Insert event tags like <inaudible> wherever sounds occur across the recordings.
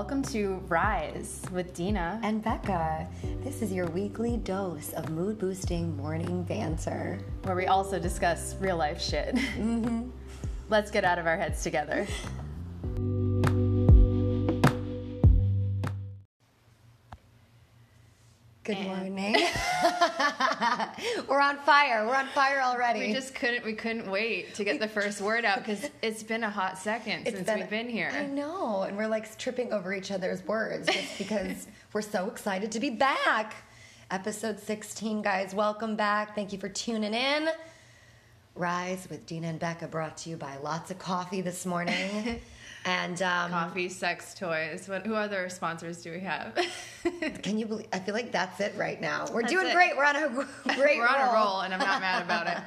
Welcome to Rise with Dina. And Becca, this is your weekly dose of mood boosting morning banter. where we also discuss real life shit. Mm-hmm. <laughs> Let's get out of our heads together. Good morning. We're on fire. We're on fire already. We just couldn't we couldn't wait to get the first word out because it's been a hot second since we've been here. I know, and we're like tripping over each other's words just because <laughs> we're so excited to be back. Episode 16, guys, welcome back. Thank you for tuning in. Rise with Dina and Becca brought to you by lots of coffee this morning. <laughs> and um, Coffee, sex toys. What who other sponsors do we have? <laughs> can you believe? I feel like that's it right now. We're That's doing it. great. We're on a <laughs> great We're on a roll and I'm not mad about it.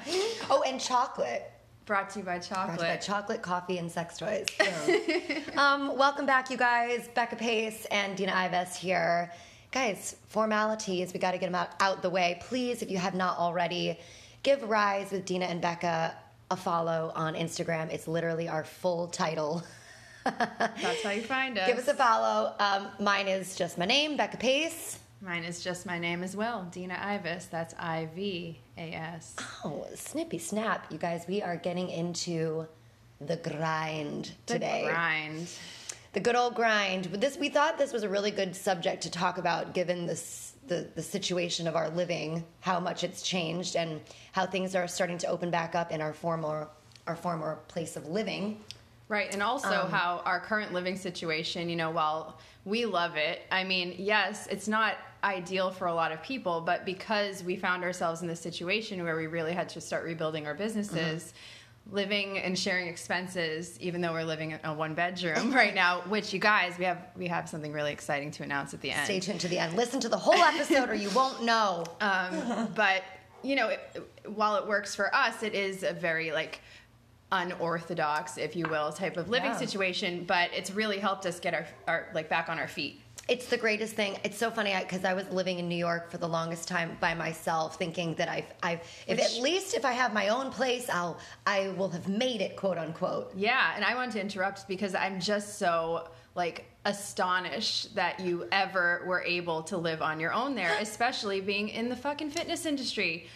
<laughs> Oh, and chocolate. Brought to you by Brought to you by chocolate. chocolate, coffee, and sex toys. So, um, welcome back, you guys. Becca Pace and Dina Ivas here. Guys, formalities, we got to get them out, out the way. Please, if you have not already, give Rise with Dina and Becca a follow on Instagram. It's literally our full title. That's how you find us. Give us a follow. Um, mine is just my name, Becca Pace. Mine is just my name as well, Dina Ivas. That's I V A S. Oh, snippy snap. You guys, we are getting into the grind today. The grind. The good old grind. But this, we thought this was a really good subject to talk about, given this the the situation of our living, how much it's changed, and how things are starting to open back up in our former our former place of living. Right, and also Um, how our current living situation, you know, while we love it, I mean, yes, it's not ideal for a lot of people, but because we found ourselves in this situation where we really had to start rebuilding our businesses, living and sharing expenses, even though we're living in a one bedroom <laughs> right now, which you guys, we have we have something really exciting to announce at the end. Stay tuned to the end. Listen to the whole episode, or you won't know. <laughs> Um, but you know, it, while it works for us, it is a very like unorthodox, if you will, type of living Yeah. situation. But it's really helped us get our, our like back on our feet. It's the greatest thing. It's so funny because I was living in New York for the longest time by myself, thinking that I've, I've, if Which- at least if I have my own place, I'll, I will have made it, quote unquote. Yeah, and I want to interrupt because I'm just so like astonished that you ever were able to live on your own there, <laughs> especially being in the fucking fitness industry.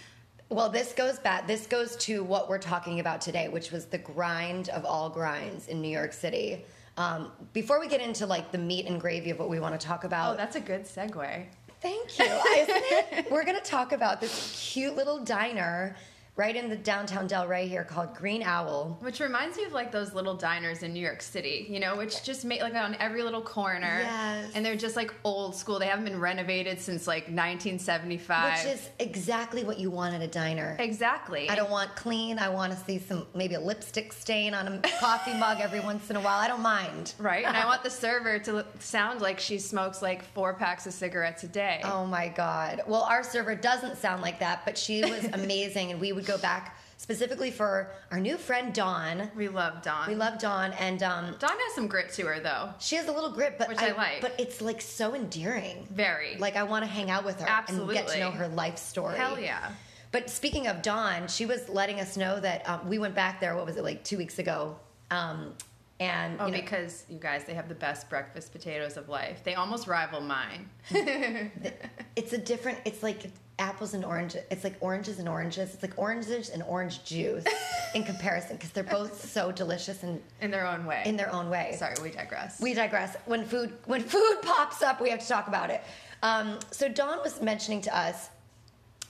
Well, this goes back. This goes to what we're talking about today, which was the grind of all grinds in New York City. Um, before we get into like the meat and gravy of what we want to talk about, Oh, that's a good segue. Thank you. We're going to talk about this cute little diner right in the downtown Delray here called Green Owl. Which reminds me of like those little diners in New York City, you know, which just make like on every little corner. Yes. And they're just like old school. They haven't been renovated since like 1975. Which is exactly what you want at a diner. exactly. I don't want clean. I want to see some maybe a lipstick stain on a coffee <laughs> mug every once in a while. I don't mind. <laughs> right. And I want the server to sound like she smokes like four packs of cigarettes a day. Oh my god. Well, our server doesn't sound like that, but she was <laughs> amazing, and we would go back specifically for our new friend Dawn. We love Dawn. We love Dawn, and um, Dawn has some grit to her though. she has a little grit, but Which I like. But it's like so endearing. Very. Like I want to hang out with her and get to know her life story. Hell yeah. But speaking of Dawn, she was letting us know that um, we went back there. What was it like two weeks ago? Um, and Oh, you know, because you guys, they have the best breakfast potatoes of life. They almost rival mine. <laughs> it's a different. It's like apples and oranges. It's like oranges and oranges. It's like oranges and orange juice <laughs> in comparison because they're both so delicious and In their own way. in their own way. Sorry, we digress. We digress. When food when food <laughs> pops up, we have to talk about it. Um, so Dawn was mentioning to us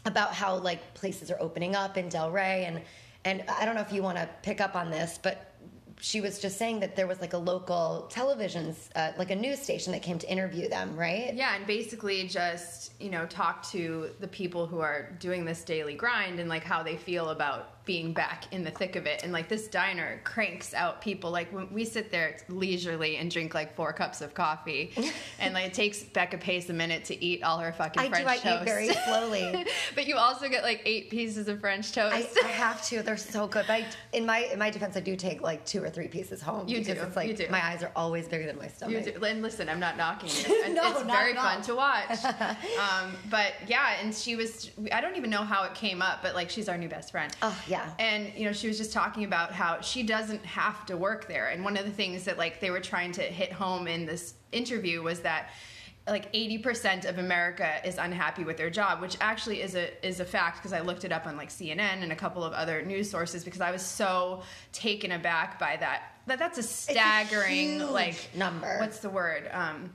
about how like places are opening up in Delray, and and I don't know if you want to pick up on this, but she was just saying that there was like a local television, uh, like a news station that came to interview them, right? Yeah, and basically just, you know, talk to the people who are doing this daily grind and like how they feel about being back in the thick of it. And like this diner cranks out people. Like when we sit there leisurely and drink like four cups of coffee, <laughs> and like it takes Becca Pace a minute to eat all her fucking I French do. I toast. eat very slowly. <laughs> but you also get like eight pieces of French toast. I, I have to. They're so good. But I, in my in my defense, I do take like two or three pieces home. You because do, It's like you do. my eyes are always bigger than my You stomach. do. And listen, I'm not knocking you. <laughs> No, it's not very fun to watch. um, but yeah, and she was, I don't even know how it came up, but like she's our new best friend. Oh, yes. Yeah. And you know, she was just talking about how she doesn't have to work there. And one of the things that like they were trying to hit home in this interview was that like 80% of America is unhappy with their job, which actually is a is a fact because I looked it up on like CNN and a couple of other news sources because I was so taken aback by that. That that's a staggering huge like number. What's the word? Um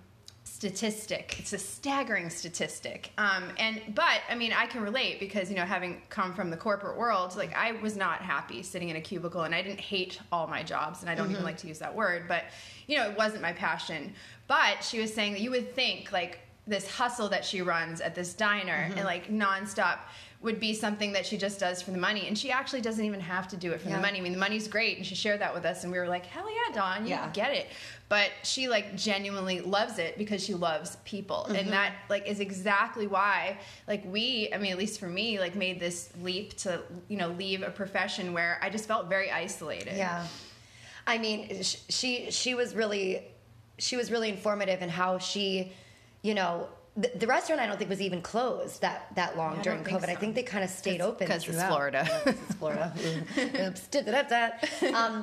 statistic. It's a staggering statistic. Um, and but I mean, I can relate because you know, having come from the corporate world, like I was not happy sitting in a cubicle, and I didn't hate all my jobs, and I don't even like to use that word, but you know, it wasn't my passion. But she was saying that you would think like this hustle that she runs at this diner and like nonstop would be something that she just does for the money and she actually doesn't even have to do it for Yeah. the money i mean the money's great and she shared that with us and we were like hell yeah dawn you Yeah. get it but she like genuinely loves it because she loves people Mm-hmm. and that like is exactly why like we i mean at least for me like made this leap to you know leave a profession where i just felt very isolated Yeah, I mean, she she was really she was really informative in how she, you know, the, the restaurant I don't think was even closed that that long Yeah, during think COVID. I think they kind of stayed open 'cause it's. Florida. Yeah, it's Florida. <laughs> Oops, da-da-da-da. um,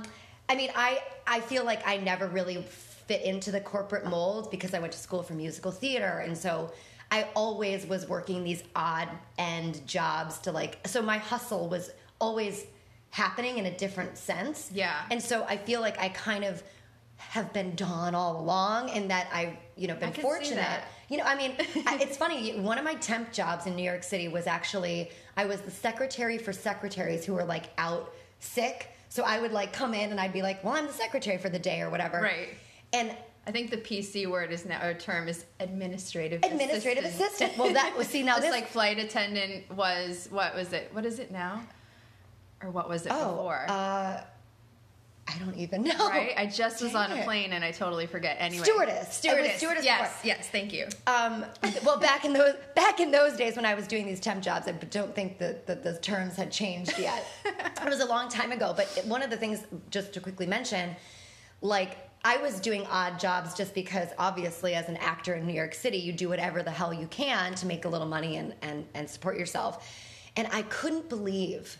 I mean, I I feel like I never really fit into the corporate mold because I went to school for musical theater, and so. I always was working these odd end jobs to like so my hustle was always happening in a different sense. Yeah. And so I feel like I kind of have been Dawn all along and that I've, you know, been I fortunate. You know, I mean, it's funny. One of my temp jobs in New York City was actually, I was the secretary for secretaries who were like out sick. So I would like come in and I'd be like, well, I'm the secretary for the day or whatever. Right. And i think the pc word is now or term is administrative administrative assistant. Well, that was, see, now <laughs> this, like flight attendant was what was it what is it now or what was it oh, before uh, I don't even know. right i just was on a plane and i totally forget anyway Stewardess. Stewardess stewardess yes before. yes thank you Um, well, back in those back in those days when I was doing these temp jobs, I don't think that the, the terms had changed yet. <laughs> it was a long time ago. But one of the things, just to quickly mention, like I was doing odd jobs just because, obviously, as an actor in New York City, you do whatever the hell you can to make a little money and and, and support yourself. And I couldn't believe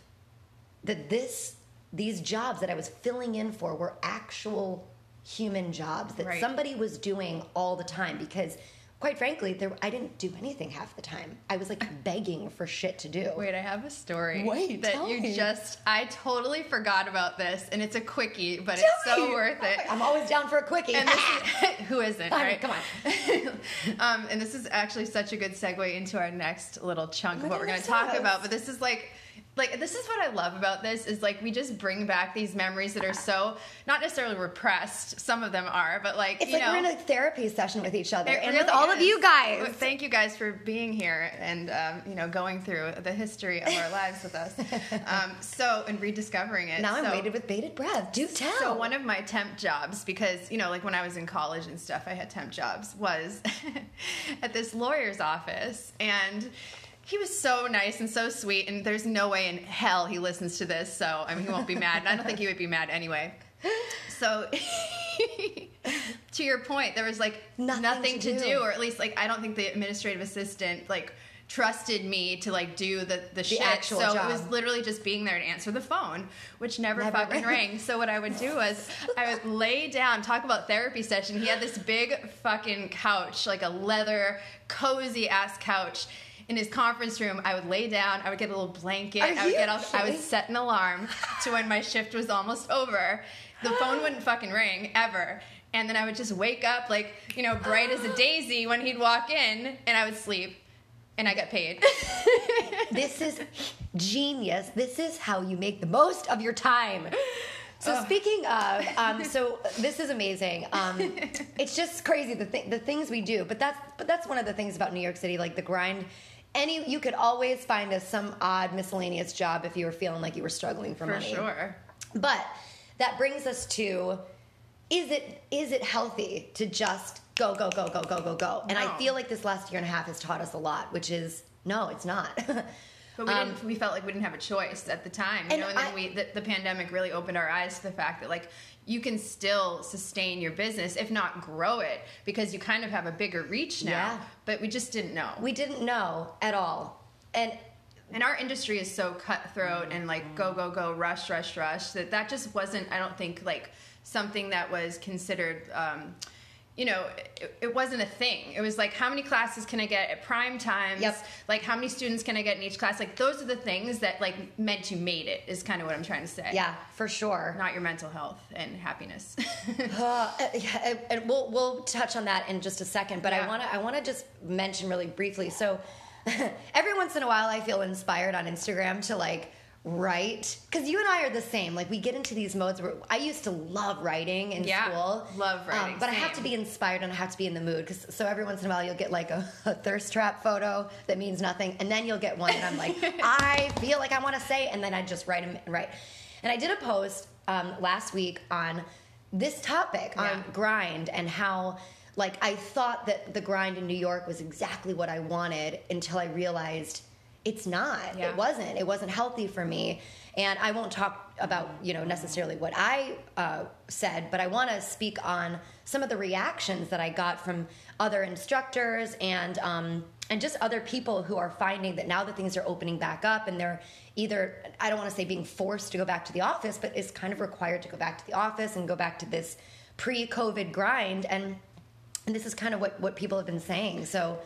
that this these jobs that I was filling in for were actual human jobs that Right. somebody was doing all the time because quite frankly there I didn't do anything half the time. I was like <laughs> begging for shit to do. Wait, I have a story Wait, that you me. just I totally forgot about this and it's a quickie, but Tell it's so me. worth it. I'm always down for a quickie. And this is, <laughs> who isn't, I mean, right? come on. <laughs> um, and this is actually such a good segue into our next little chunk of what at we're going to talk about. But this is like, like this is what I love about this is like we just bring back these memories that are so not necessarily repressed. Some of them are, but like it's you like know, we're in a therapy session with each other and with really all of you guys. Well, Thank you guys for being here and um, you know going through the history of our lives with us. <laughs> Um, so and rediscovering it. now I'm So- waited with bated breath. Do tell. so one of my temp jobs, because you know, like when I was in college and stuff, I had temp jobs. Was <laughs> at this lawyer's office, and he was so nice and so sweet. And there's no way in hell he listens to this, so I mean, he won't be mad. And I don't think he would be mad anyway. So. <laughs> to your point, there was like Nothing nothing, to to, do. do. or at least like I don't think the administrative assistant like trusted me to like do the the, shit. actual so job. it was literally just being there to answer the phone, which never, Never fucking rang. So what I would do was I would <laughs> lay down, talk about therapy session. He had this big fucking couch, like a leather, cozy ass couch. In his conference room, I would lay down. I would get a little blanket. I would off. I would set an alarm to when my shift was almost over. The phone <gasps> wouldn't fucking ring ever. And then I would just wake up like, you know, bright as a <gasps> daisy when he'd walk in and I would sleep and I got paid. <laughs> this is genius. This is how you make the most of your time. So speaking of, um, <laughs> so this is amazing. Um, it's just crazy the th- the things we do, but that's but that's one of the things about New York City, like the grind. Any you could always find us some odd miscellaneous job if you were feeling like you were struggling for, For money. sure. But that brings us to is it is it healthy to just go go go go go go go? And I feel like this last year and a half has taught us a lot, which is no, it's not. <laughs> But we Um, didn't. We felt like we didn't have a choice at the time, you And know. And then I- we, the, the pandemic really opened our eyes to the fact that like you can still sustain your business, if not grow it, because you kind of have a bigger reach now. Yeah. But we just didn't know. we didn't know at all. And and our industry is so cutthroat and like go go go rush rush rush that that just wasn't i don't think like something that was considered um, you know, it, it, wasn't a thing. It was like, how many classes can I get at prime times? Yep. Like, how many students can I get in each class? Like, those are the things that like meant you made it. Is kind of what I'm trying to say. Yeah, for sure. Not your mental health and happiness. <laughs> uh, yeah, and we'll we'll touch on that in just a second. But Yeah. I want to I want to just mention really briefly. So <laughs> every once in a while, I feel inspired on Instagram to like write because you and I are the same. Like we get into these modes where I used to love writing in Yeah, school, love writing, but I have to be inspired and I have to be in the mood. Cause so every once in a while you'll get like a, a thirst trap photo that means nothing, and then you'll get one that I'm like, <laughs> I feel like I want to say, and then I just write them and write. And I did a post um, last week on this topic on grind and how like I thought that the grind in New York was exactly what I wanted until I realized it's not. Yeah. It wasn't. It wasn't healthy for me. And I won't talk about you know necessarily what I uh, said, but I want to speak on some of the reactions that I got from other instructors and um, and just other people who are finding that now that things are opening back up and they're either I don't want to say being forced to go back to the office, but is kind of required to go back to the office and go back to this pre-COVID grind and. And this is kind of what, what people have been saying. So,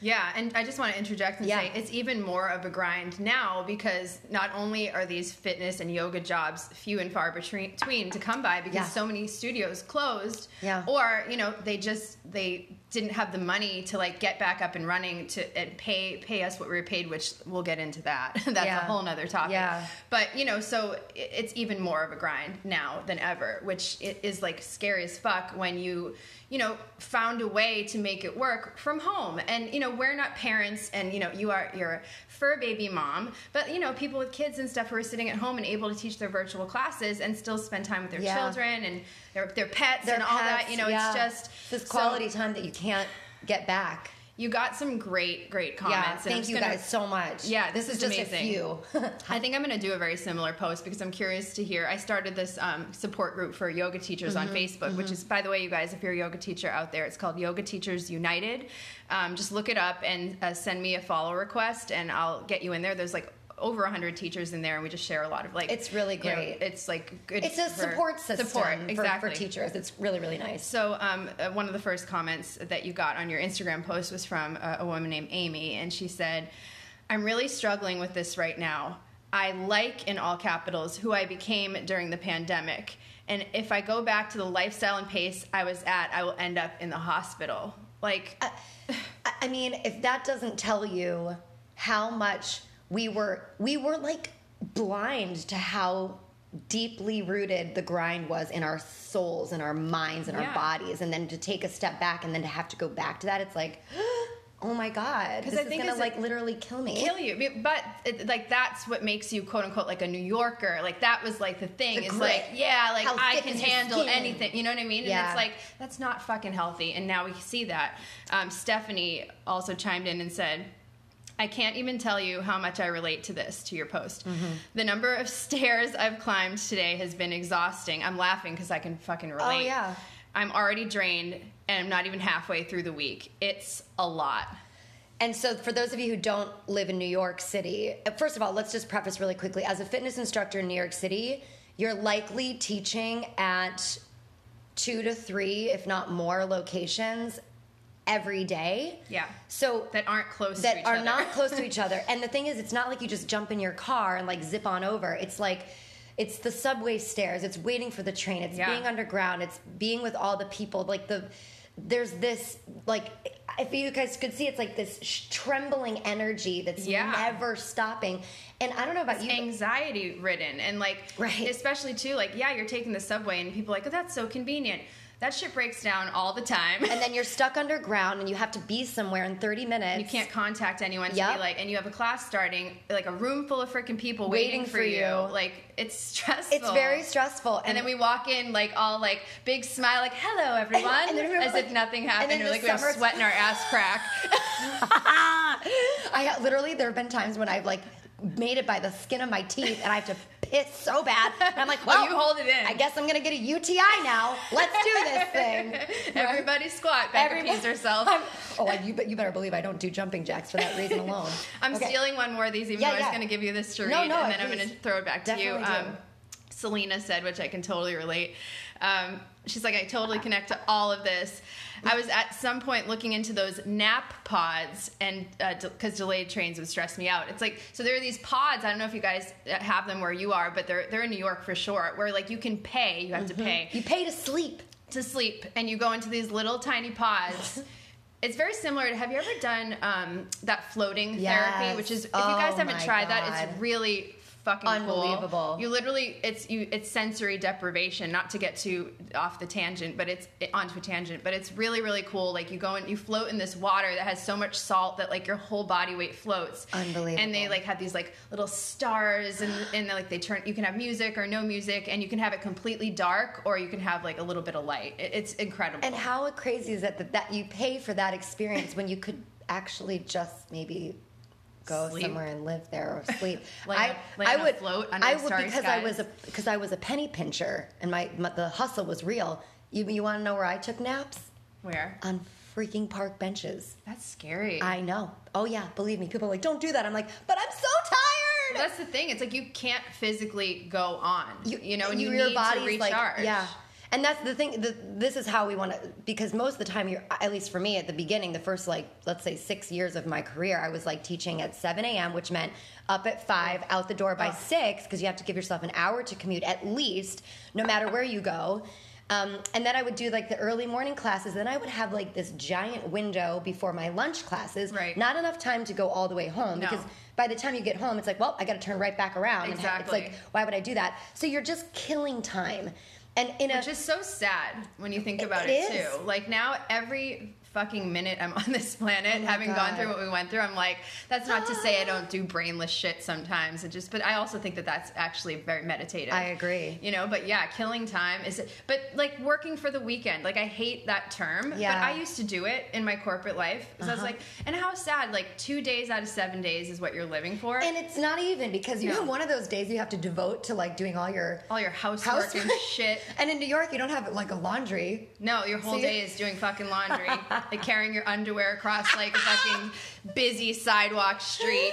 Yeah, and I just want to interject and Yeah. say it's even more of a grind now because not only are these fitness and yoga jobs few and far between to come by because Yeah. so many studios closed, Yeah. or you know they just they didn't have the money to like get back up and running to and pay pay us what we were paid, which we'll get into that. <laughs> That's Yeah. a whole nother topic. Yeah. But you know, so it's even more of a grind now than ever, which it is like scary as fuck when you, you know, found a way to make it work from home. And you know, we're not parents, and you know, you are you're fur baby mom, but you know, people with kids and stuff who are sitting at home and able to teach their virtual classes and still spend time with their Yeah. children and their their pets their and all that. You know, yeah. it's just this so- quality time that you can't get back. you got some great, great comments. Yeah, thank you gonna- guys so much. Yeah, this, this is is just amazing. a few. <laughs> I think I'm going to do a very similar post because I'm curious to hear. I started this um, support group for yoga teachers on Facebook, which is, by the way, you guys, if you're a yoga teacher out there, it's called Yoga Teachers United. Um, just look it up and uh, send me a follow request, and I'll get you in there. There's like over 100 teachers in there, and we just share a lot of like. It's really you know, great. it's like good. it's a for- support system Support, for, exactly. for teachers. It's really really nice. So, um, uh, one of the first comments that you got on your Instagram post was from uh, a woman named Amy, and she said, I'm really struggling with this right now. I like, in all capitals, who I became during the pandemic. And if I go back to the lifestyle and pace I was at, I will end up in the hospital. Like, I- I mean, if that doesn't tell you how much we were, we were like blind to how deeply rooted the grind was in our souls and our minds and our bodies, and then to take a step back and then to have to go back to that, it's like, <gasps> oh my god, this I is think gonna it's like literally kill me. kill you. But it, like that's what makes you quote unquote like a New Yorker. Like that was like the thing. The is like yeah, like How I can handle skin? anything. You know what I mean? And Yeah. it's like that's not fucking healthy. And now we see that. Um, Stephanie also chimed in and said. I can't even tell you how much I relate to this, to your post. Mm-hmm. The number of <laughs> stairs I've climbed today has been exhausting. I'm laughing because I can fucking relate. Oh, yeah. I'm already drained and I'm not even halfway through the week. It's a lot. And so, for those of you who don't live in New York City, uh, first of all, let's just preface really quickly. As a fitness instructor in New York City, you're likely teaching at two to three, if not more, locations every day. Yeah. So That aren't close to that each are other. not close to each other. <laughs> And the thing is, it's not like you just jump in your car and like zip on over. It's like it's the subway stairs. It's waiting for the train. It's Yeah. being underground. It's being with all the people. Like the there's this like if you guys could see, it's like this sh- trembling energy that's Yeah. never stopping. And I don't know about you. anxiety ridden and like Right. especially too like yeah you're taking the subway and people are like oh that's so convenient that shit breaks down all the time and then you're stuck underground and you have to be somewhere in 30 minutes. you can't contact anyone to Yep. be like and you have a class starting like a room full of freaking people waiting, Waiting for, you. you. like it's <laughs> stressful It's very stressful. and then we walk in like all like big smile like hello everyone <laughs> And then as like- if nothing and happened then or like we have sweat in our ass crack <laughs> I literally there have been times when I've like made it by the skin of my teeth, and I have to piss so bad. <laughs> And I'm like, Well, well, you hold it in. I guess I'm gonna get a UTI now. Let's do this thing. <laughs> Everybody squat. Becca Everybody- pees herself. I'm- oh, you, you better believe I don't do jumping jacks for that reason alone. <laughs> I'm Okay. stealing one more of these, even Yeah, though I was going to give you this to read, No, no, and then I'm going to throw it back to you. Definitely do. Selena said, which I can totally relate. Um, she's like, I totally connect to all of this. I was at some point looking into those nap pods, and uh, because delayed trains would stress me out. It's like so there are these pods. I don't know if you guys uh, have them where you are, but they're they're in New York for sure. Where like you can pay, you have to mm-hmm. pay You pay to sleep. to sleep and you go into these little tiny pods. <laughs> It's very similar to have you ever done um, that floating Yes. therapy, which is if you Oh guys haven't my tried that, it's really fucking cool. Unbelievable. You literally it's you it's sensory deprivation, not to get too off the tangent, but it's onto a tangent, but it's really really cool. Like you go and you float in this water that has so much salt that like your whole body weight floats. Unbelievable. And they like have these like little stars and and like they turn you can have music or no music and you can have it completely dark or you can have like a little bit of light. It- It's incredible. And how crazy is it that, that you pay for that experience when you could actually just maybe go Sleep. somewhere and live there or <laughs> sleep? Lay I, would float under I the would because I was a because I was a penny pincher and my, my the hustle was real. You you want to know where I took naps? Where? On freaking park benches. That's scary. I know. Oh yeah, believe me. People are like, don't do that. I'm like, but I'm so tired. That's the thing. It's like you can't physically go on. You, know, and you, your need body's to recharge. Like, yeah. And that's the thing. The, this is how we want to, because most of the time, you're at least for me at the beginning, the first like let's say six years of my career, I was like teaching at 7 a.m., which meant up at five, out the door by Oh. six, because you have to give yourself an hour to commute at least, no matter where you go. Um, and then I would do like the early morning classes. Then I would have like this giant window before my lunch classes. Right. Not enough time to go all the way home No. because by the time you get home, it's like, well, I got to turn right back around. And ha- it's like, why would I do that? So you're just killing time. And in a Which is so sad when you think about It it, too. Like now, every fucking minute I'm <laughs> on this planet, Oh having gone through what we went through, I'm like, that's not to say I don't do brainless shit sometimes. It just, but I also think that that's actually very meditative. I agree. You know, but yeah, killing time is, but like working for the weekend. Like I hate that term, Yeah. but I used to do it in my corporate life. Because I was Uh-huh. like, and how sad, like two days out of seven days is what you're living for. and it's not even because you No. have one of those days you have to devote to like doing all your all your housework and shit. <laughs> And in New York, you don't have like a laundry. No, your whole So day is doing fucking laundry, <laughs> like carrying your underwear across like a fucking busy sidewalk street.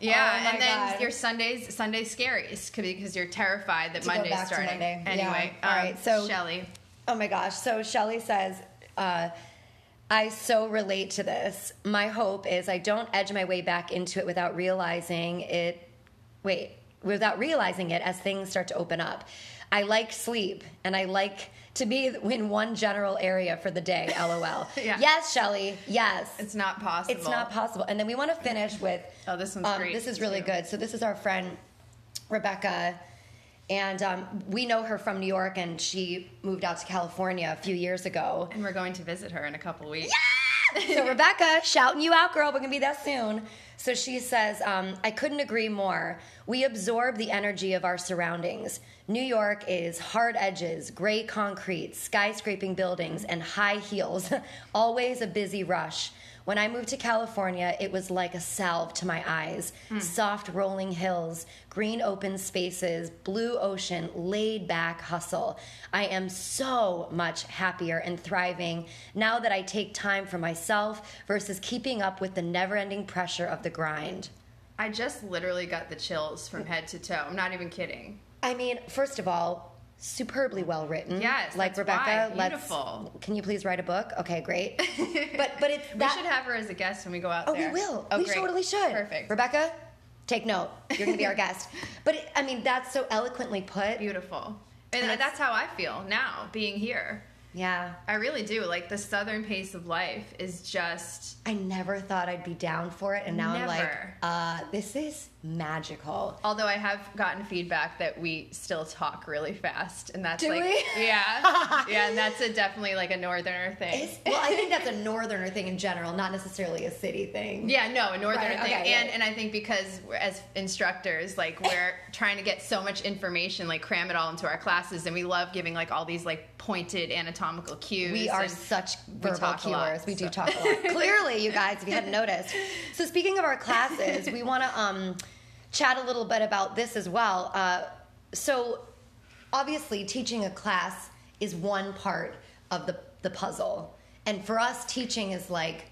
Yeah, Oh and then God. your Sundays Sunday scaries because you're terrified that To Monday's starting. Monday. Anyway, Yeah. All um, right, so- Shelly, Oh my gosh. So Shelly says, uh, I so relate to this. My hope is I don't edge my way back into it without realizing it. Wait, without realizing it as things start to open up. I like sleep and I like to be in one general area for the day. <laughs> LOL. Yeah. Yes, Shelly. Yes. it's not possible. It's not possible. And then we want to finish with. Oh, this one's um, great, This is really too. good. So this is our friend Rebecca, and um, we know her from New York, and she moved out to California a few years ago. And we're going to visit her in a couple weeks. Yeah! so Rebecca, shouting you out, girl. We're gonna be there soon. So she says, um, I couldn't agree more. We absorb the energy of our surroundings. New York is hard edges, gray concrete, skyscraping buildings, and high heels. <laughs> Always a busy rush. When I moved to California, it was like a salve to my eyes. Hmm. Soft rolling hills, green open spaces, blue ocean, laid back hustle. I am so much happier and thriving now that I take time for myself versus keeping up with the never ending pressure of the grind. I just literally got the chills from head to toe. I'm not even kidding. I mean, first of all, superbly well written. Yes, like Rebecca. why. let's- Can you please write a book? Okay, great. <laughs> but but it's we should have her as a guest when we go out Oh, there. we will. Oh, we great. totally should. Perfect. Rebecca, take note. You're going to be our guest. <laughs> But it, I mean, that's so eloquently put. Beautiful. And, And that's how I feel now, being here. Yeah. I really do. Like the southern pace of life is just I never thought I'd be down for it, and now I'm like, uh, this is magical. Although I have gotten feedback that we still talk really fast, and that's Do like, we? <laughs> yeah, <laughs> yeah, and that's a definitely like a northerner thing. It's, well, I think that's a northerner thing in general, not necessarily a city thing. yeah, no, a northerner Right, thing, okay, and and I think because we're, as instructors, like we're <laughs> trying to get so much information, like cram it all into our classes, and we love giving like all these like pointed anatomical cues. We are such verbal a lot. We do talk a lot. Clearly, you guys, if you hadn't noticed. So, speaking of our classes, we want to um, chat a little bit about this as well. Uh, so, obviously, teaching a class is one part of the, the puzzle. And for us, teaching is like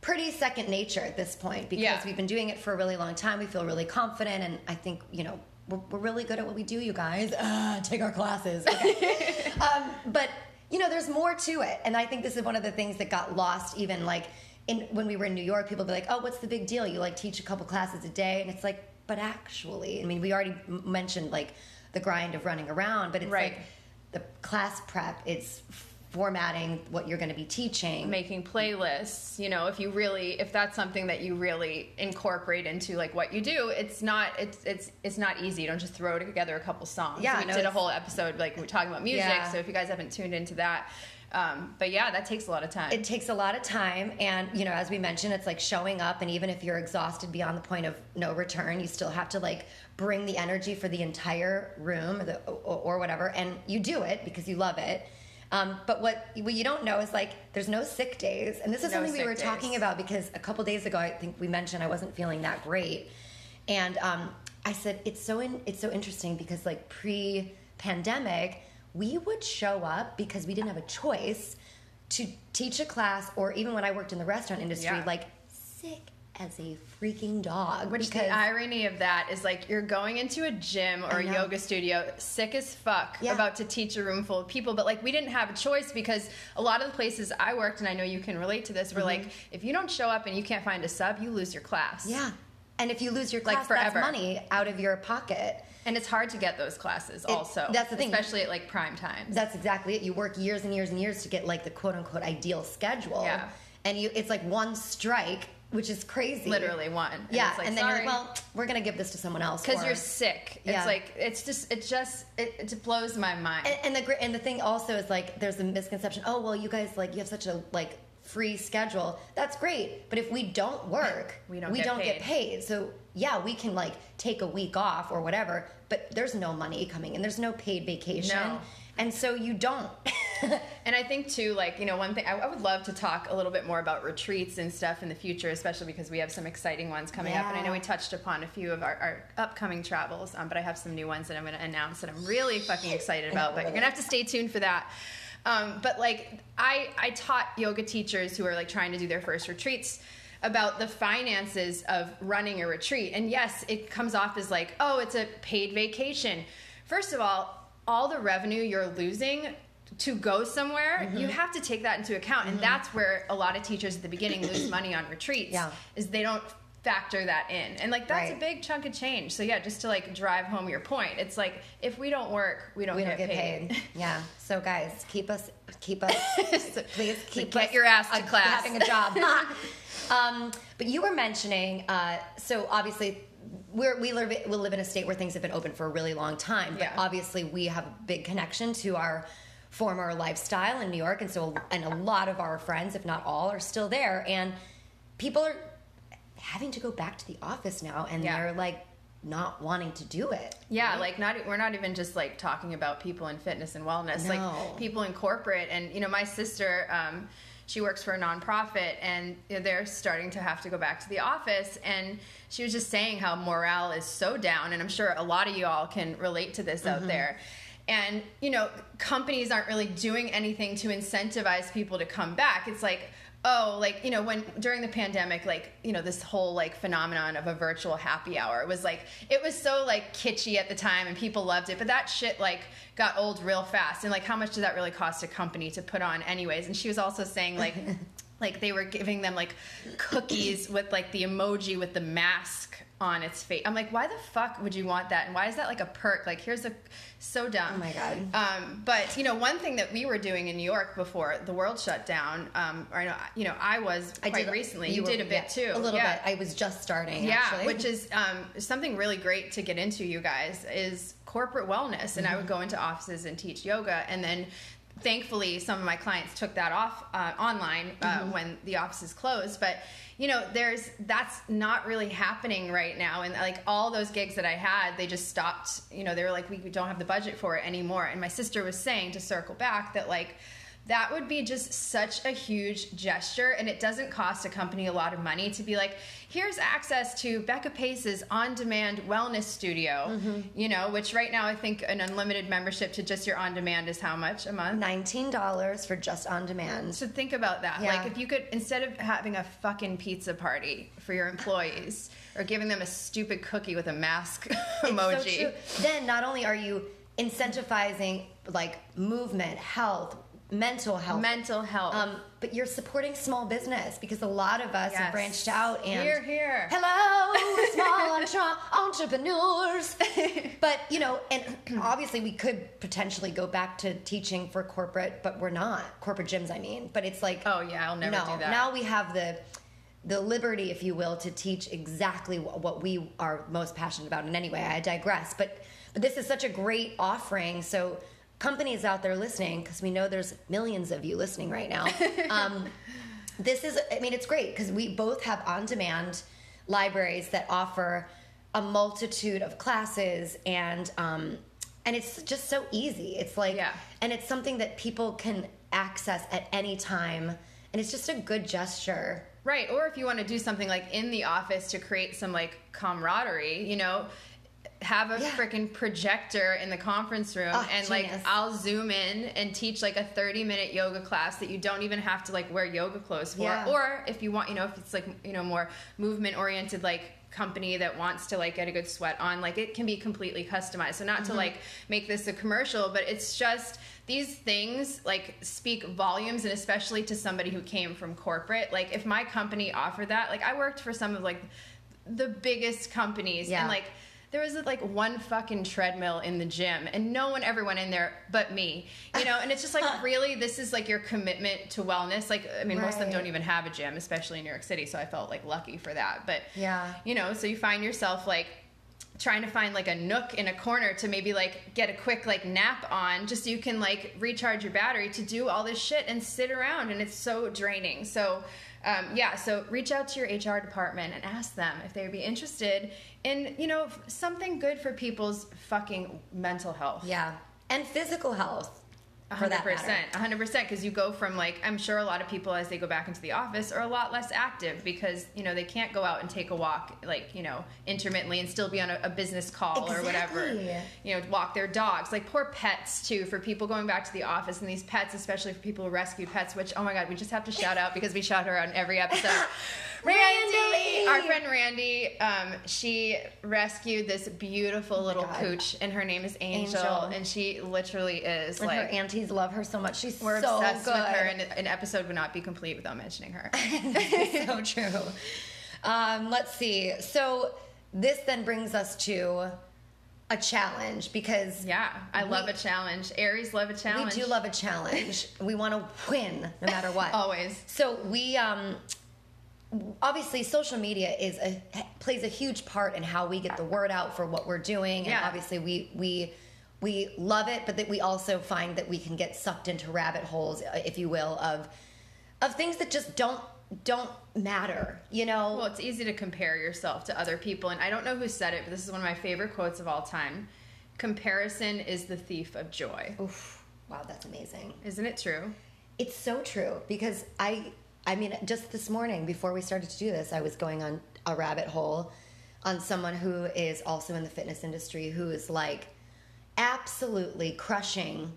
pretty second nature at this point because Yeah. we've been doing it for a really long time. We feel really confident, and I think, you know, we're, we're really good at what we do, you guys. Ah, <laughs> take our classes. Okay. <laughs> um, but, you know, there's more to it. And I think this is one of the things that got lost, even like in, when we were in New York, people would be like, oh, what's the big deal? You like teach a couple classes a day. And it's like, but actually, I mean, we already mentioned like the grind of running around, but it's Right. like the class prep, it's formatting what you're going to be teaching. making playlists you know if you really if that's something that you really incorporate into like what you do it's not it's it's it's not easy you don't just throw together a couple songs Yeah, we no, did a whole episode like we're talking about music Yeah. so if you guys haven't tuned into that um, but yeah that takes a lot of time. It takes a lot of time and you know as we mentioned it's like showing up and even if you're exhausted beyond the point of no return you still have to like bring the energy for the entire room or, the, or, or whatever and you do it because you love it. Um, but what, what you don't know is like there's no sick days and this is No something we were days. talking about because a couple days ago i think we mentioned i wasn't feeling that great. And um, i said it's so in, it's so interesting because like pre-pandemic we would show up because we didn't have a choice to teach a class or even when i worked in the restaurant industry Yeah. like sick as a freaking dog Which the irony of that is like you're going into a gym or a yoga studio sick as fuck Yeah. about to teach a room full of people, but like we didn't have a choice because a lot of the places I worked, and I know you can relate to this, were like if you don't show up and you can't find a sub, you lose your class. Mm-hmm. yeah and if you lose your Like class forever. that's money out of your pocket And it's hard to get those classes also. that's the thing. Especially at like prime times. That's exactly it. You work years and years and years to get like the quote unquote ideal schedule. Yeah. And you it's like one strike, which is crazy. Literally one. And Yeah. it's like, and then sorry. you're like, well, we're gonna give this to someone else. because you're sick. It's Yeah. like it's just it just it, it blows my mind. and, and the and the thing also is like there's a misconception. Oh well, you guys like you have such a like free schedule. That's great, but if we don't work, We don't we get don't get paid. paid. So yeah, we can like take a week off or whatever, but there's no money coming in. There's no paid vacation, No. and so you don't. <laughs> And I think too, like you know, one thing I, I would love to talk a little bit more about retreats and stuff in the future, especially because we have some exciting ones coming up. And I know we touched upon a few of our, our upcoming travels, um, but I have some new ones that I'm going to announce that I'm really fucking excited about. But you're gonna have to stay tuned for that. Um, but like I, I taught yoga teachers who are like trying to do their first retreats about the finances of running a retreat. And yes, it comes off as like, oh, it's a paid vacation. First of all, all the revenue you're losing to go somewhere, Mm-hmm. you have to take that into account. And that's where a lot of teachers at the beginning lose money on retreats. Yeah. Is they don't factor that in. And like that's Right. a big chunk of change. So yeah, just to like drive home your point, it's like if we don't work, we don't, we get, don't get paid. <laughs> Yeah. So guys, keep us, keep us, <laughs> So- please keep get us your ass to uh, class. having a job. <laughs> um, but you were mentioning, uh, so obviously. We're, we live we live in a state where things have been open for a really long time, but Yeah. obviously we have a big connection to our former lifestyle in New York, and so and a lot of our friends, if not all, are still there, and people are having to go back to the office now, and Yeah. they're like not wanting to do it. Yeah, like not we're not even just like talking about people in fitness and wellness, No. like people in corporate. And you know, my sister, um, she works for a nonprofit, and they're starting to have to go back to the office. And she was just saying how morale is so down, and I'm sure a lot of you all can relate to this out there. And you know, companies aren't really doing anything to incentivize people to come back. It's like oh like you know when during the pandemic like you know this whole like phenomenon of a virtual happy hour was like it was so like kitschy at the time and people loved it but that shit like got old real fast. And like how much did that really cost a company to put on anyways? And she was also saying like <laughs> like they were giving them like cookies with like the emoji with the mask on its face i'm like why the fuck would you want that and why is that like a perk like here's a so dumb Oh my God. um, but you know, one thing that we were doing in New York before the world shut down, um, or I know, you know, I was I quite did recently. You, were- did a bit yeah, too, a little yeah. bit. I was just starting. Yeah, actually. which is um, something really great to get into, you guys, is corporate wellness. And I would Mm-hmm. go into offices and teach yoga, and then thankfully some of my clients took that off uh, online uh, Mm-hmm. when the offices closed. But you know, there's that's not really happening right now, and like all those gigs that I had, they just stopped. You know, they were like, we don't have the budget for it anymore. And my sister was saying to circle back that like that would be just such a huge gesture and it doesn't cost a company a lot of money to be like here's access to becca pace's on-demand wellness studio Mm-hmm. you know which right now i think an unlimited membership to just your on-demand is how much a month Nineteen dollars for just on demand. so think about that Yeah. like if you could instead of having a fucking pizza party for your employees or giving them a stupid cookie with a mask <laughs> It's so emoji. Then not only are you incentivizing like movement, health, mental health, mental health. Um, but you're supporting small business because a lot of us Yes. have branched out and Here, here. hello small <laughs> entre- entrepreneurs. <laughs> But you know and <clears throat> obviously we could potentially go back to teaching for corporate but we're not. Corporate gyms i mean. But it's like oh yeah i'll never no do that. now we have the the liberty if you will to teach exactly what, what we are most passionate about. In any way i digress. But but this is such a great offering. So companies out there listening because we know there's millions of you listening right now <laughs> um, this is i mean it's great because we both have on demand libraries that offer a multitude of classes and um, and it's just so easy it's like Yeah. and it's something that people can access at any time and it's just a good gesture Right, or if you want to do something like in the office to create some like camaraderie, you know, have a Yeah. freaking projector in the conference room Oh, and like. I'll zoom in and teach like a 30 minute yoga class that you don't even have to like wear yoga clothes for. Yeah. Or if you want, you know, if it's like, you know, more movement oriented like company that wants to like get a good sweat on, like it can be completely customized. So not to Mm-hmm. like make this a commercial, but it's just these things like speak volumes and especially to somebody who came from corporate. Like if my company offered that, like I worked for some of like the biggest companies Yeah. and like there was like one fucking treadmill in the gym and no one ever went in there but me you know? And it's just like <laughs> really this is like your commitment to wellness. Like i mean most of them don't even have a gym especially in new york city so i felt like lucky for that. But Yeah. you know so you find yourself like trying to find like a nook in a corner to maybe like get a quick like nap on just so you can like recharge your battery to do all this shit and sit around and it's so draining. So um, yeah so reach out to your hr department and ask them if they would be interested in you know something good for people's fucking mental health. Yeah and physical health hundred percent, hundred percent. Because you go from like, I'm sure a lot of people as they go back into the office are a lot less active because you know they can't go out and take a walk like you know intermittently and still be on a, a business call or whatever. You know, walk their dogs. Like poor pets too. For people going back to the office and these pets, especially for people who rescue pets. Which oh my god, we just have to shout out because we shout her out in every episode. <laughs> Randy! our friend Randy, um, she rescued this beautiful little Oh God. pooch, and her name is Angel, Angel. and she literally is and like her aunties love her so much she's we're so obsessed good with her, and an episode would not be complete without mentioning her. <laughs> <laughs> so true. Um, let's see. So this then brings us to a challenge because yeah, I We- love a challenge. Aries love a challenge. we do love a challenge. we want to win no matter what. <laughs> Always. So we um obviously social media is a plays a huge part in how we get the word out for what we're doing and Yeah. obviously we we we love it but that we also find that we can get sucked into rabbit holes uh, if you will of of things that just don't don't matter you know Well, it's easy to compare yourself to other people, and I don't know who said it, but this is one of my favorite quotes of all time. Comparison is the thief of joy. Oof, wow that's amazing Isn't it true? It's so true because I I mean just this morning before we started to do this I was going on a rabbit hole on someone who is also in the fitness industry who is like absolutely crushing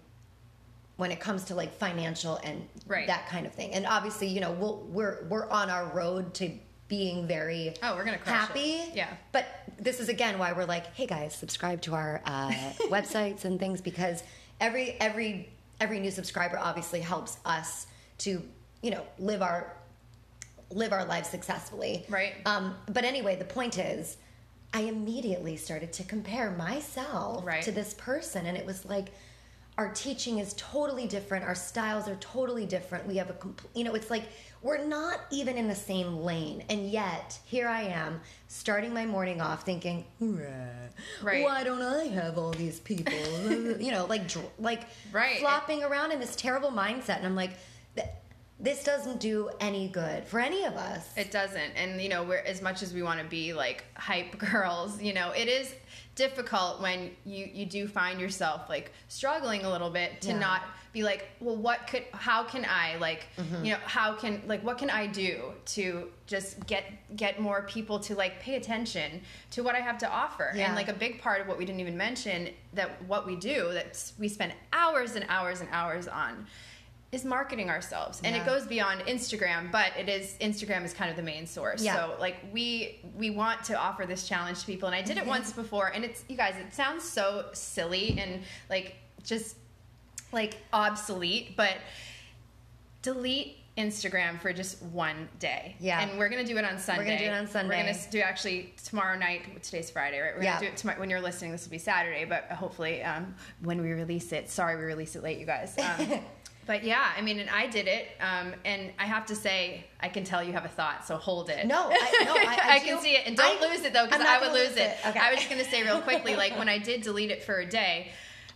when it comes to like financial and Right. that kind of thing. And obviously, you know, we'll, we're we're on our road to being very Oh, we're gonna crush happy. it. Yeah. But this is again why we're like, hey guys, subscribe to our uh, <laughs> websites and things because every every every new subscriber obviously helps us to you know live our live our lives successfully. Right. Um, but anyway, the point is, I immediately started to compare myself Right. to this person, and it was like. Our teaching is totally different. Our styles are totally different. We have a complete, you know, it's like we're not even in the same lane. And yet, here I am starting my morning off thinking, Right. why don't I have all these people? <laughs> you know, like, dr- like Right. flopping around in this terrible mindset. And I'm like, this doesn't do any good for any of us. It doesn't. And, you know, we're, as much as we want to be like hype <laughs> girls, you know, it is difficult when you, you do find yourself like struggling a little bit to Yeah. not be like, well, what could, how can I like, Mm-hmm. you know, how can, like, what can I do to just get, get more people to like pay attention to what I have to offer? Yeah. And like a big part of what we didn't even mention that what we do that we spend hours and hours and hours on is marketing ourselves and Yeah. it goes beyond instagram but it is instagram is kind of the main source Yeah. so like we we want to offer this challenge to people and i did it once before and it's you guys it sounds so silly and like just like obsolete but delete instagram for just one day Yeah. and we're gonna do it on sunday We're gonna do it on Sunday. we're gonna s- do actually tomorrow night today's friday right we're Yeah. gonna do it tomorrow when you're listening this will be saturday but hopefully um, when we release it sorry we release it late you guys um, <laughs> but yeah i mean and i did it um, and i have to say i can tell you have a thought so hold it No, I- no, I- <laughs> I can see it and don't I- lose it though because i would lose lose it, it. Okay. i was just gonna say real quickly like when <laughs> i did delete it for a day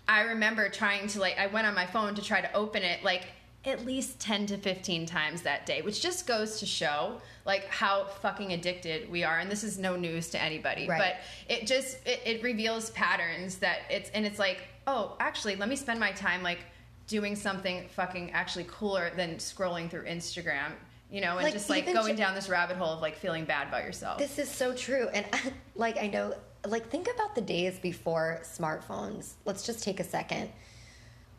i remember trying to like i went on my phone to try to open it like at least 10 to 15 times that day which just goes to show like how fucking addicted we are and this is no news to anybody Right. but it just it, it reveals patterns that it's and it's like oh actually let me spend my time like doing something fucking actually cooler than scrolling through instagram you know and Like, just like going ju- down this rabbit hole of like feeling bad about yourself This is so true. And <laughs> like, I know, like, think about the days before smartphones. Let's just take a second.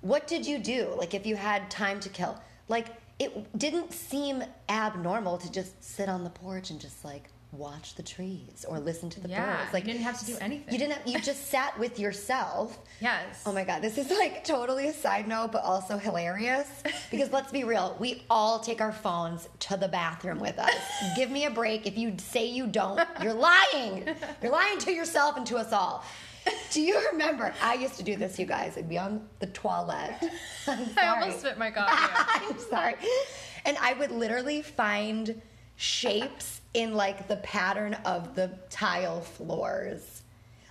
What did you do? Like, if you had time to kill, like, it didn't seem abnormal to just sit on the porch and just like watch the trees or listen to the Yeah, birds. Like, you didn't have to do anything. You didn't. Have, you just sat with yourself. <laughs> yes Oh my god, this is like totally a side note, but also hilarious. <laughs> Because let's be real, we all take our phones to the bathroom with us. Give me a break. If you say you don't, you're lying. You're lying to yourself and to us all. Do you remember? I used to do this, you guys. I'd be on the toilet. <laughs> I almost spit my coffee I'm sorry. And I would literally find shapes in like the pattern of the tile floors.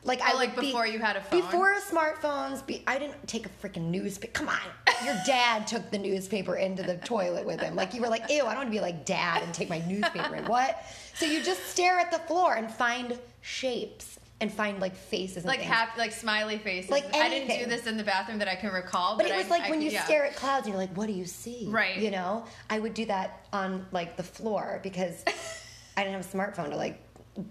Like oh, I Oh, like would be- before you had a phone? Before smartphones, be, I didn't take a freaking newspaper. Come on, your dad took the newspaper into the toilet with him. Like you were like, ew, I don't want to be like dad and take my newspaper in. What? So you just stare at the floor and find shapes and find like faces like happy like smiley faces Like i didn't do this in the bathroom that i can recall But but, it was I- like I when could- you yeah. stare at clouds and you're like, what do you see? Right. You know? I would do that on like the floor because <laughs> I didn't have a smartphone to like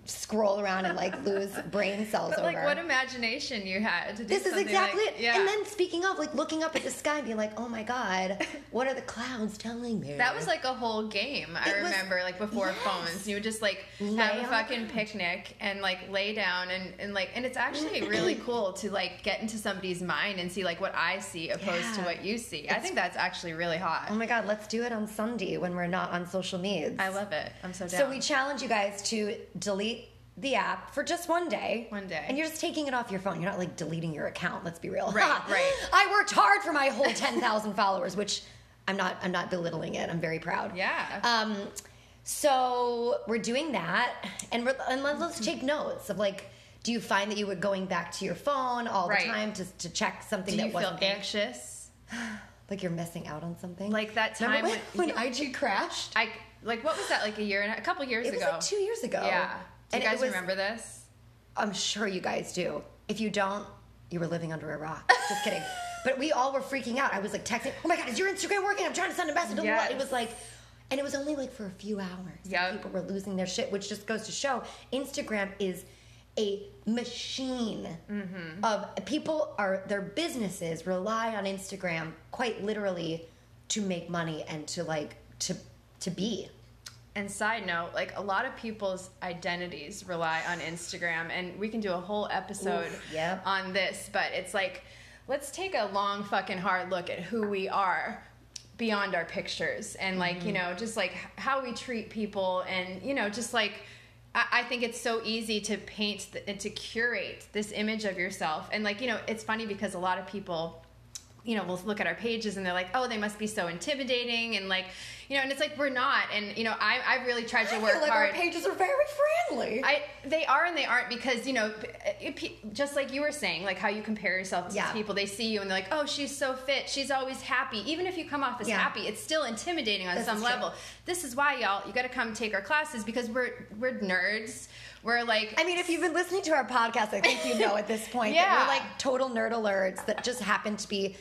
scroll around and like lose <laughs> brain cells but over. like what imagination you had to do this is exactly like, it. yeah And then speaking of like looking up at the sky and being like, oh my God, <laughs> what are the clouds telling me? that was like a whole game i It was- remember like before Yes. phones you would just like Lay have a fucking picnic and like lay down and, and like and it's actually really <clears throat> cool to like get into somebody's mind and see like what i see opposed to what you see i think that's actually really hot Oh my God, let's do it on Sunday when we're not on social media. i love it i'm so down So we challenge you guys to delete the app for just one day. One day. And you're just taking it off your phone. You're not like deleting your account, let's be real. Right, <laughs> right. I worked hard for my whole 10,000 <laughs> followers, which I'm not I'm not belittling it. I'm very proud. yeah Um so we're doing that and we're and let- let's take notes of like do you find that you were going back to your phone all Right. the time to, to check something do that you feel wasn't there? anxious <sighs> like you're missing out on something? Like that time when, when- when IG crashed? I like what was that like a year and a, a couple years It was ago? like two years ago. Yeah. Do you guys was- remember this? I'm sure you guys do. If you don't, you were living under a rock. Just kidding. <laughs> But we all were freaking out. I was like texting, "Oh my god, is your Instagram working? I'm trying to send a message." Yes. It was like, and it was only like for a few hours. Yeah, People were losing their shit, which just goes to show Instagram is a machine Mm-hmm. of people are their businesses rely on Instagram quite literally to make money and to like to to be. And side note, like a lot of people's identities rely on Instagram, and we can do a whole episode Oof, yep. on this. But it's like, let's take a long fucking hard look at who we are beyond our pictures, and like you Mm-hmm. know, just like how we treat people, and you know, just like. I I think it's so easy to paint the, and to curate this image of yourself, and like you know, it's funny because a lot of people you know, we'll look at our pages and they're like, oh, they must be so intimidating and like, you know, and it's like we're not. And you know, I I really tried to I work like hard. our pages are very friendly. I they are and they aren't because you know it, it- just like you were saying like how you compare yourself to Yeah. people they see you and they're like oh she's so fit she's always happy even if you come off as Yeah. happy it's still intimidating on some true. level this is why y'all you got to come take our classes because we're we're nerds we're like I mean, if you've been listening to our podcast, I think you know at this point that Yeah. we're like total nerd alerts that just happen to be,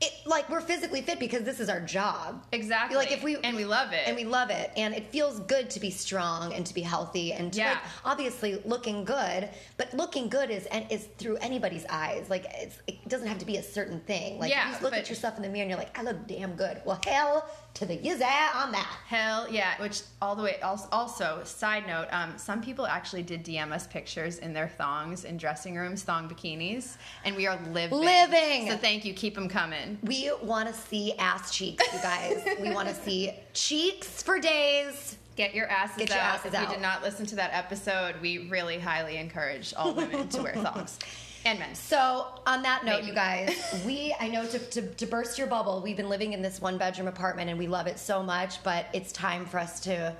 it like we're physically fit because this is our job. exactly Like if we and we love it and we love it, and it feels good to be strong and to be healthy and to Yeah. like obviously looking good. But looking good is and is through anybody's eyes. Like it's, it doesn't have to be a certain thing. Like Yeah, you just look but- at yourself in the mirror and you're like, I look damn good. Well, hell to the yizza on that. Hell yeah! Which all the way. als- Also, side note: um, some people actually did DM us pictures in their thongs in dressing rooms, thong bikinis, and we are living. Living! So thank you. Keep them coming. We want to see ass cheeks, you guys. we want to see cheeks for days. Get your asses Get your out. asses if you did not listen to that episode, we really highly encourage all women to wear thongs <laughs> and men. So, on that note, Maybe. you guys, we, I know to, to, to burst your bubble, we've been living in this one bedroom apartment and we love it so much, but it's time for us to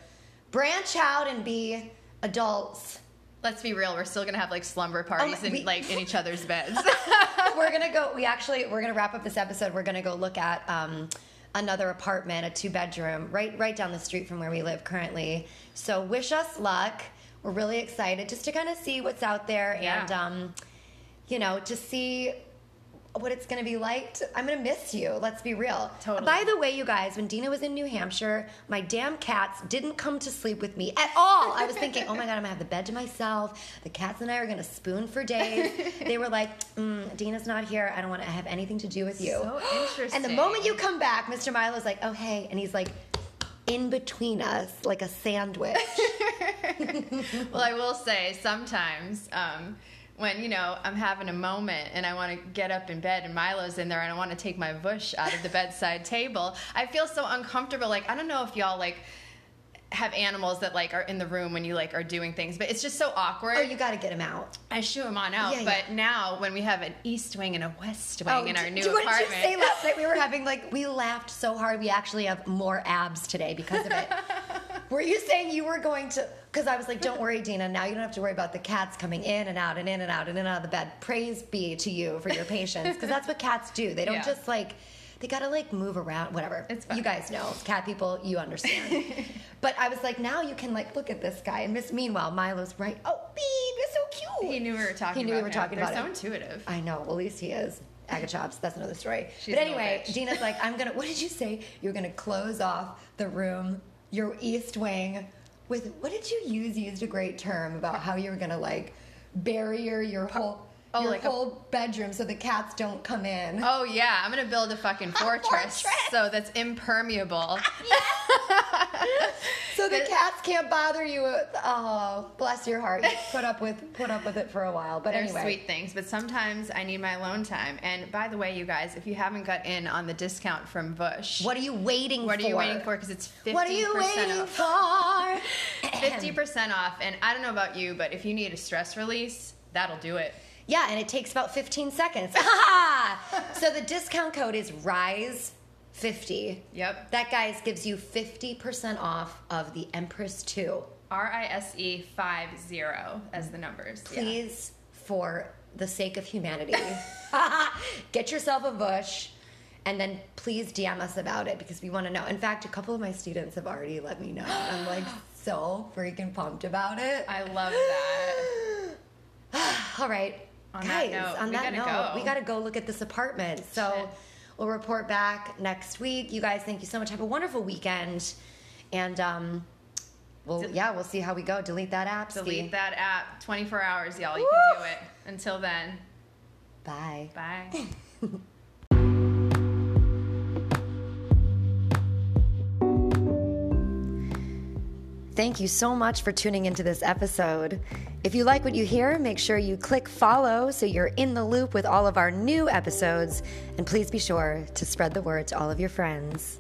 branch out and be adults. Let's be real. We're still gonna have like slumber parties Oh, in we- like in each other's beds. <laughs> we're gonna go, we actually, we're gonna wrap up this episode. We're gonna go look at, um, another apartment, a two bedroom, right right down the street from where we live currently. So wish us luck. We're really excited just to kind of see what's out there Yeah. and um, you know, to see what it's going to be like. To, I'm going to miss you. Let's be real. Totally. By the way, you guys, when Dina was in New Hampshire, my damn cats didn't come to sleep with me at all. I was thinking, oh my God, I'm going to have the bed to myself. The cats and I are going to spoon for days. <laughs> They were like, mm, Dina's not here. I don't want to have anything to do with you. So interesting. <gasps> And the moment you come back, Mr. Milo's like, oh, hey. And he's like, in between us, like a sandwich. <laughs> well, I will say sometimes um, when you know I'm having a moment and I want to get up in bed and Milo's in there and I want to take my bush out of the bedside table, I feel so uncomfortable. Like I don't know if y'all like have animals that like are in the room when you like are doing things, but it's just so awkward. oh, you got to get him out. I shoo him on out, Yeah, but yeah. now when we have an east wing and a west oh, wing in our new d- what apartment, did you say last night? We were having like we laughed so hard. We actually have more abs today because of it. <laughs> were you saying you were going to? Because I was like, "Don't worry, Dina. Now you don't have to worry about the cats coming in and out and in and out and in and out of the bed." Praise be to you for your patience, because that's what cats do. They don't Yeah. just like. They gotta like move around, whatever. It's fine. You guys know, cat people, you understand. <laughs> but I was like, now you can like look at this guy, and Miss Meanwhile, Milo's right. Oh, beep, you're so cute. he knew we were talking. He knew we were him. talking They're about so him. intuitive. I know. Well, at least he is. Agachops. That's another story. <laughs> She's but anyway. Dina's like, I'm gonna. What did you say? You're gonna close off the room, your east wing, with what did you use? You used a great term about how you were gonna like barrier your whole Oh, your like a- whole bedroom so the cats don't come in. Oh yeah, I'm gonna build a fucking <laughs> fortress, fortress. so that's impermeable. <laughs> <laughs> so the cats can't bother you. Oh, bless your heart. You put up with put up with it for a while. But They're anyway, sweet things, but sometimes I need my alone time. And by the way, you guys, if you haven't got in on the discount from Bush, what are you waiting for? what for? are you waiting for? Because it's fifty What are you waiting off. for? <clears throat> Fifty percent off, and I don't know about you, but if you need a stress release, that'll do it. Yeah, and it takes about 15 seconds. <laughs> <laughs> so the discount code is RISE50. Yep. That, guys, gives you 50% off of the Empress 2. R I S E five zero as the numbers. Yeah. Please, for the sake of humanity, <laughs> get yourself a bush. And then please DM us about it because we want to know. In fact, a couple of my students have already let me know. I'm like <gasps> so freaking pumped about it. I love that. <sighs> All right. On that Guys, note, on we that gotta note, go. we got to go look at this apartment. So Shit. we'll report back next week. You guys, thank you so much. Have a wonderful weekend. And, um, well, Del- yeah, we'll see how we go. Delete that app. Delete that app. 24 hours, y'all. You Woo! can do it. Until then, Bye. bye. <laughs> Thank you so much for tuning into this episode. If you like what you hear, make sure you click follow so you're in the loop with all of our new episodes. And please be sure to spread the word to all of your friends.